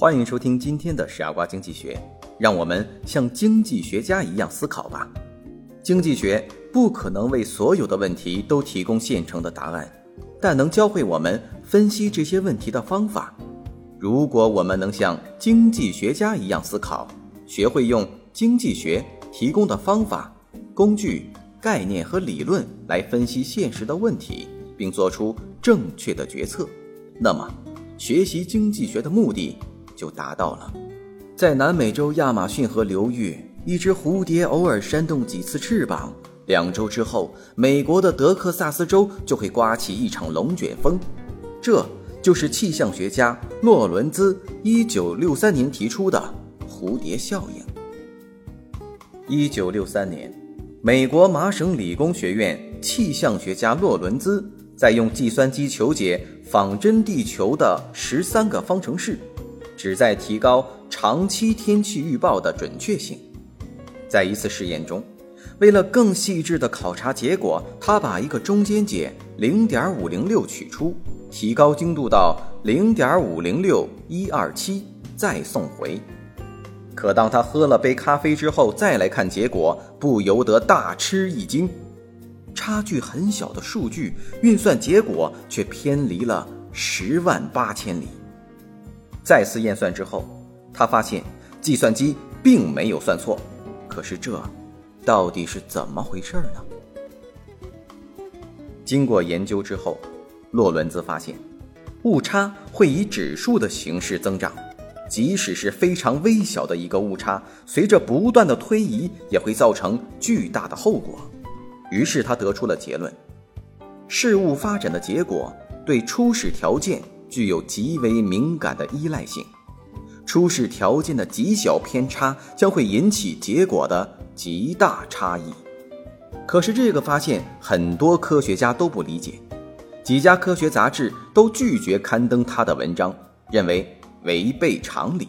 欢迎收听今天的傻瓜经济学，让我们像经济学家一样思考吧。经济学不可能为所有的问题都提供现成的答案，但能教会我们分析这些问题的方法。如果我们能像经济学家一样思考，学会用经济学提供的方法、工具、概念和理论来分析现实的问题，并做出正确的决策，那么学习经济学的目的。就达到了。在南美洲亚马逊河流域，一只蝴蝶偶尔扇动几次翅膀，两周之后，美国的德克萨斯州就会刮起一场龙卷风。这就是气象学家洛伦兹1963年提出的蝴蝶效应。1963年，美国麻省理工学院气象学家洛伦兹在用计算机求解仿真地球的十三个方程式。旨在提高长期天气预报的准确性。在一次试验中，为了更细致的考察结果，他把一个中间解零点五零六取出，提高精度到零点五零六一二七，再送回。可当他喝了杯咖啡之后，再来看结果，不由得大吃一惊。差距很小的数据运算结果却偏离了十万八千里。再次验算之后，他发现计算机并没有算错。可是这到底是怎么回事呢？经过研究之后，洛伦兹发现，误差会以指数的形式增长，即使是非常微小的一个误差，随着不断的推移，也会造成巨大的后果。于是他得出了结论：事物发展的结果对初始条件。具有极为敏感的依赖性，初始条件的极小偏差将会引起结果的极大差异。可是这个发现很多科学家都不理解，几家科学杂志都拒绝刊登他的文章，认为违背常理。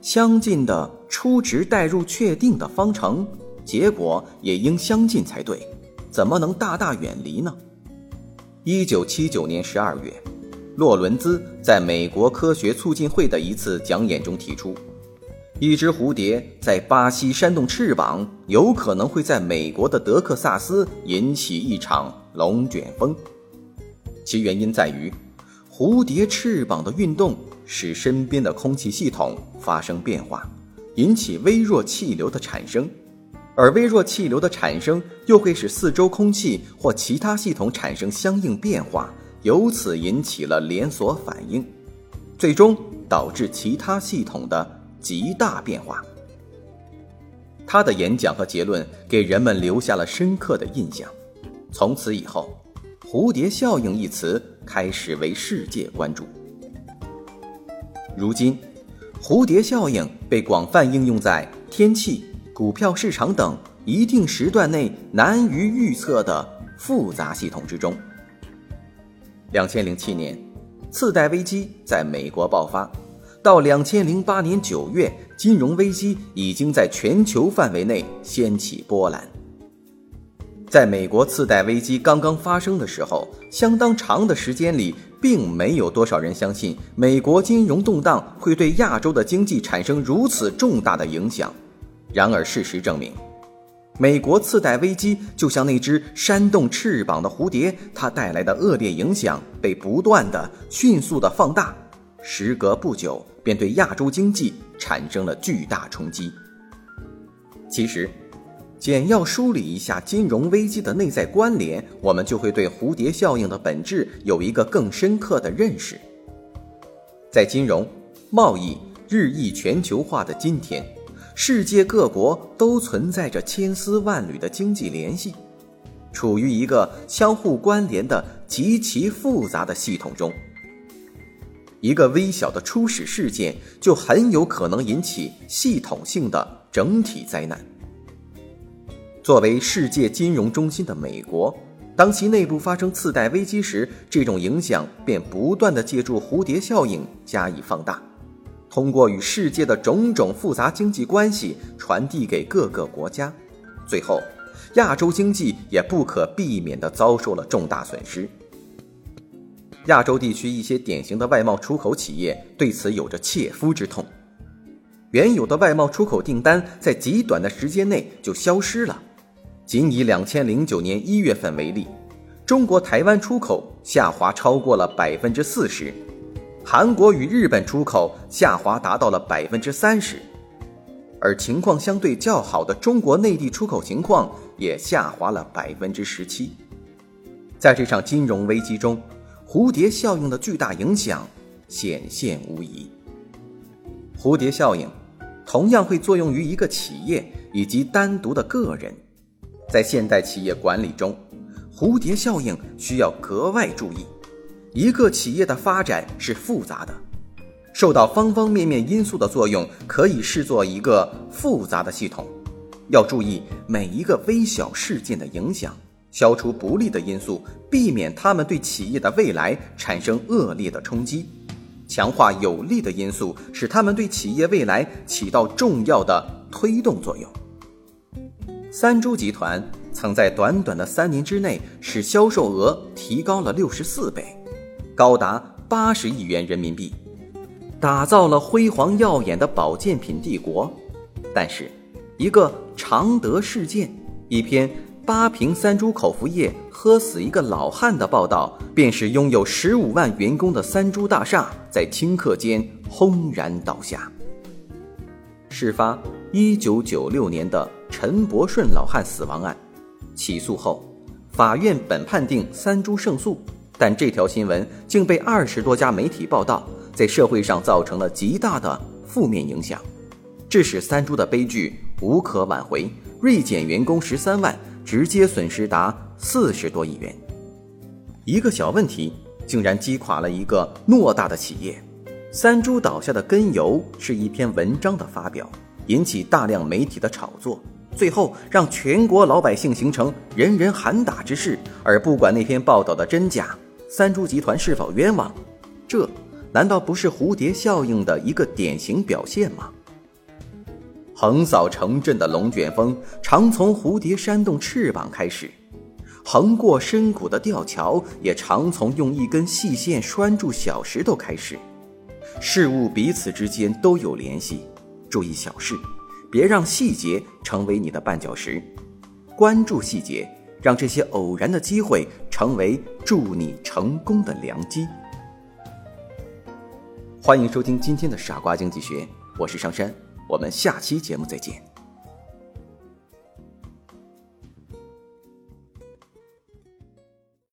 相近的初值代入确定的方程，结果也应相近才对，怎么能大大远离呢？一九七九年十二月。洛伦兹在美国科学促进会的一次讲演中提出，一只蝴蝶在巴西扇动翅膀，有可能会在美国的德克萨斯引起一场龙卷风。其原因在于，蝴蝶翅膀的运动使身边的空气系统发生变化，引起微弱气流的产生，而微弱气流的产生又会使四周空气或其他系统产生相应变化。由此引起了连锁反应，最终导致其他系统的极大变化。他的演讲和结论给人们留下了深刻的印象。从此以后，“蝴蝶效应”一词开始为世界关注。如今，蝴蝶效应被广泛应用在天气、股票市场等一定时段内难于预测的复杂系统之中。两千零七年，次贷危机在美国爆发，到两千零八年九月，金融危机已经在全球范围内掀起波澜。在美国次贷危机刚刚发生的时候，相当长的时间里，并没有多少人相信美国金融动荡会对亚洲的经济产生如此重大的影响。然而，事实证明。美国次贷危机就像那只扇动翅膀的蝴蝶，它带来的恶劣影响被不断的、迅速的放大，时隔不久便对亚洲经济产生了巨大冲击。其实，简要梳理一下金融危机的内在关联，我们就会对蝴蝶效应的本质有一个更深刻的认识。在金融、贸易日益全球化的今天。世界各国都存在着千丝万缕的经济联系，处于一个相互关联的极其复杂的系统中。一个微小的初始事件就很有可能引起系统性的整体灾难。作为世界金融中心的美国，当其内部发生次贷危机时，这种影响便不断的借助蝴蝶效应加以放大，通过与世界的种种复杂经济关系传递给各个国家，最后，亚洲经济也不可避免地遭受了重大损失。亚洲地区一些典型的外贸出口企业对此有着切肤之痛，原有的外贸出口订单在极短的时间内就消失了。仅以两千零九年一月份为例，中国台湾出口下滑超过了百分之四十，韩国与日本出口下滑达到了百分之三十，而情况相对较好的中国内地出口情况也下滑了百分之十七。在这场金融危机中，蝴蝶效应的巨大影响显现无疑。蝴蝶效应同样会作用于一个企业以及单独的个人。在现代企业管理中，蝴蝶效应需要格外注意。一个企业的发展是复杂的，受到方方面面因素的作用，可以视作一个复杂的系统。要注意每一个微小事件的影响。消除不利的因素，避免他们对企业的未来产生恶劣的冲击；强化有利的因素，使他们对企业未来起到重要的推动作用。三株集团曾在短短的三年之内，使销售额提高了六十四倍，高达八十亿元人民币，打造了辉煌耀眼的保健品帝国。但是，一个常德事件，一篇。八瓶三株口服液喝死一个老汉的报道，便使拥有十五万员工的三株大厦在顷刻间轰然倒下。事发一九九六年的陈伯顺老汉死亡案，起诉后，法院本判定三株胜诉，但这条新闻竟被二十多家媒体报道，在社会上造成了极大的负面影响，致使三株的悲剧无可挽回，锐减员工十三万。直接损失达四十多亿元，一个小问题竟然击垮了一个偌大的企业。三株倒下的根由是一篇文章的发表，引起大量媒体的炒作，最后让全国老百姓形成人人喊打之势。而不管那篇报道的真假，三株集团是否冤枉，这难道不是蝴蝶效应的一个典型表现吗？横扫城镇的龙卷风，常从蝴蝶扇动翅膀开始；横过深谷的吊桥，也常从用一根细线拴住小石头开始。事物彼此之间都有联系，注意小事，别让细节成为你的绊脚石；关注细节，让这些偶然的机会成为助你成功的良机。欢迎收听今天的《傻瓜经济学》，我是上山。我们下期节目再见。